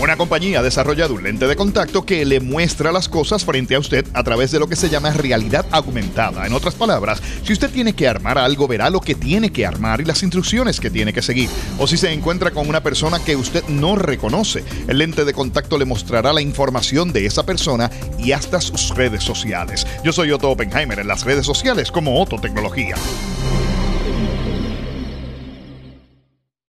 Una compañía ha desarrollado un lente de contacto que le muestra las cosas frente a usted a través de lo que se llama realidad aumentada. En otras palabras, si usted tiene que armar algo, verá lo que tiene que armar y las instrucciones que tiene que seguir. O si se encuentra con una persona que usted no reconoce, el lente de contacto le mostrará la información de esa persona y hasta sus redes sociales. Yo soy Otto Oppenheimer en las redes sociales como Otto Tecnología.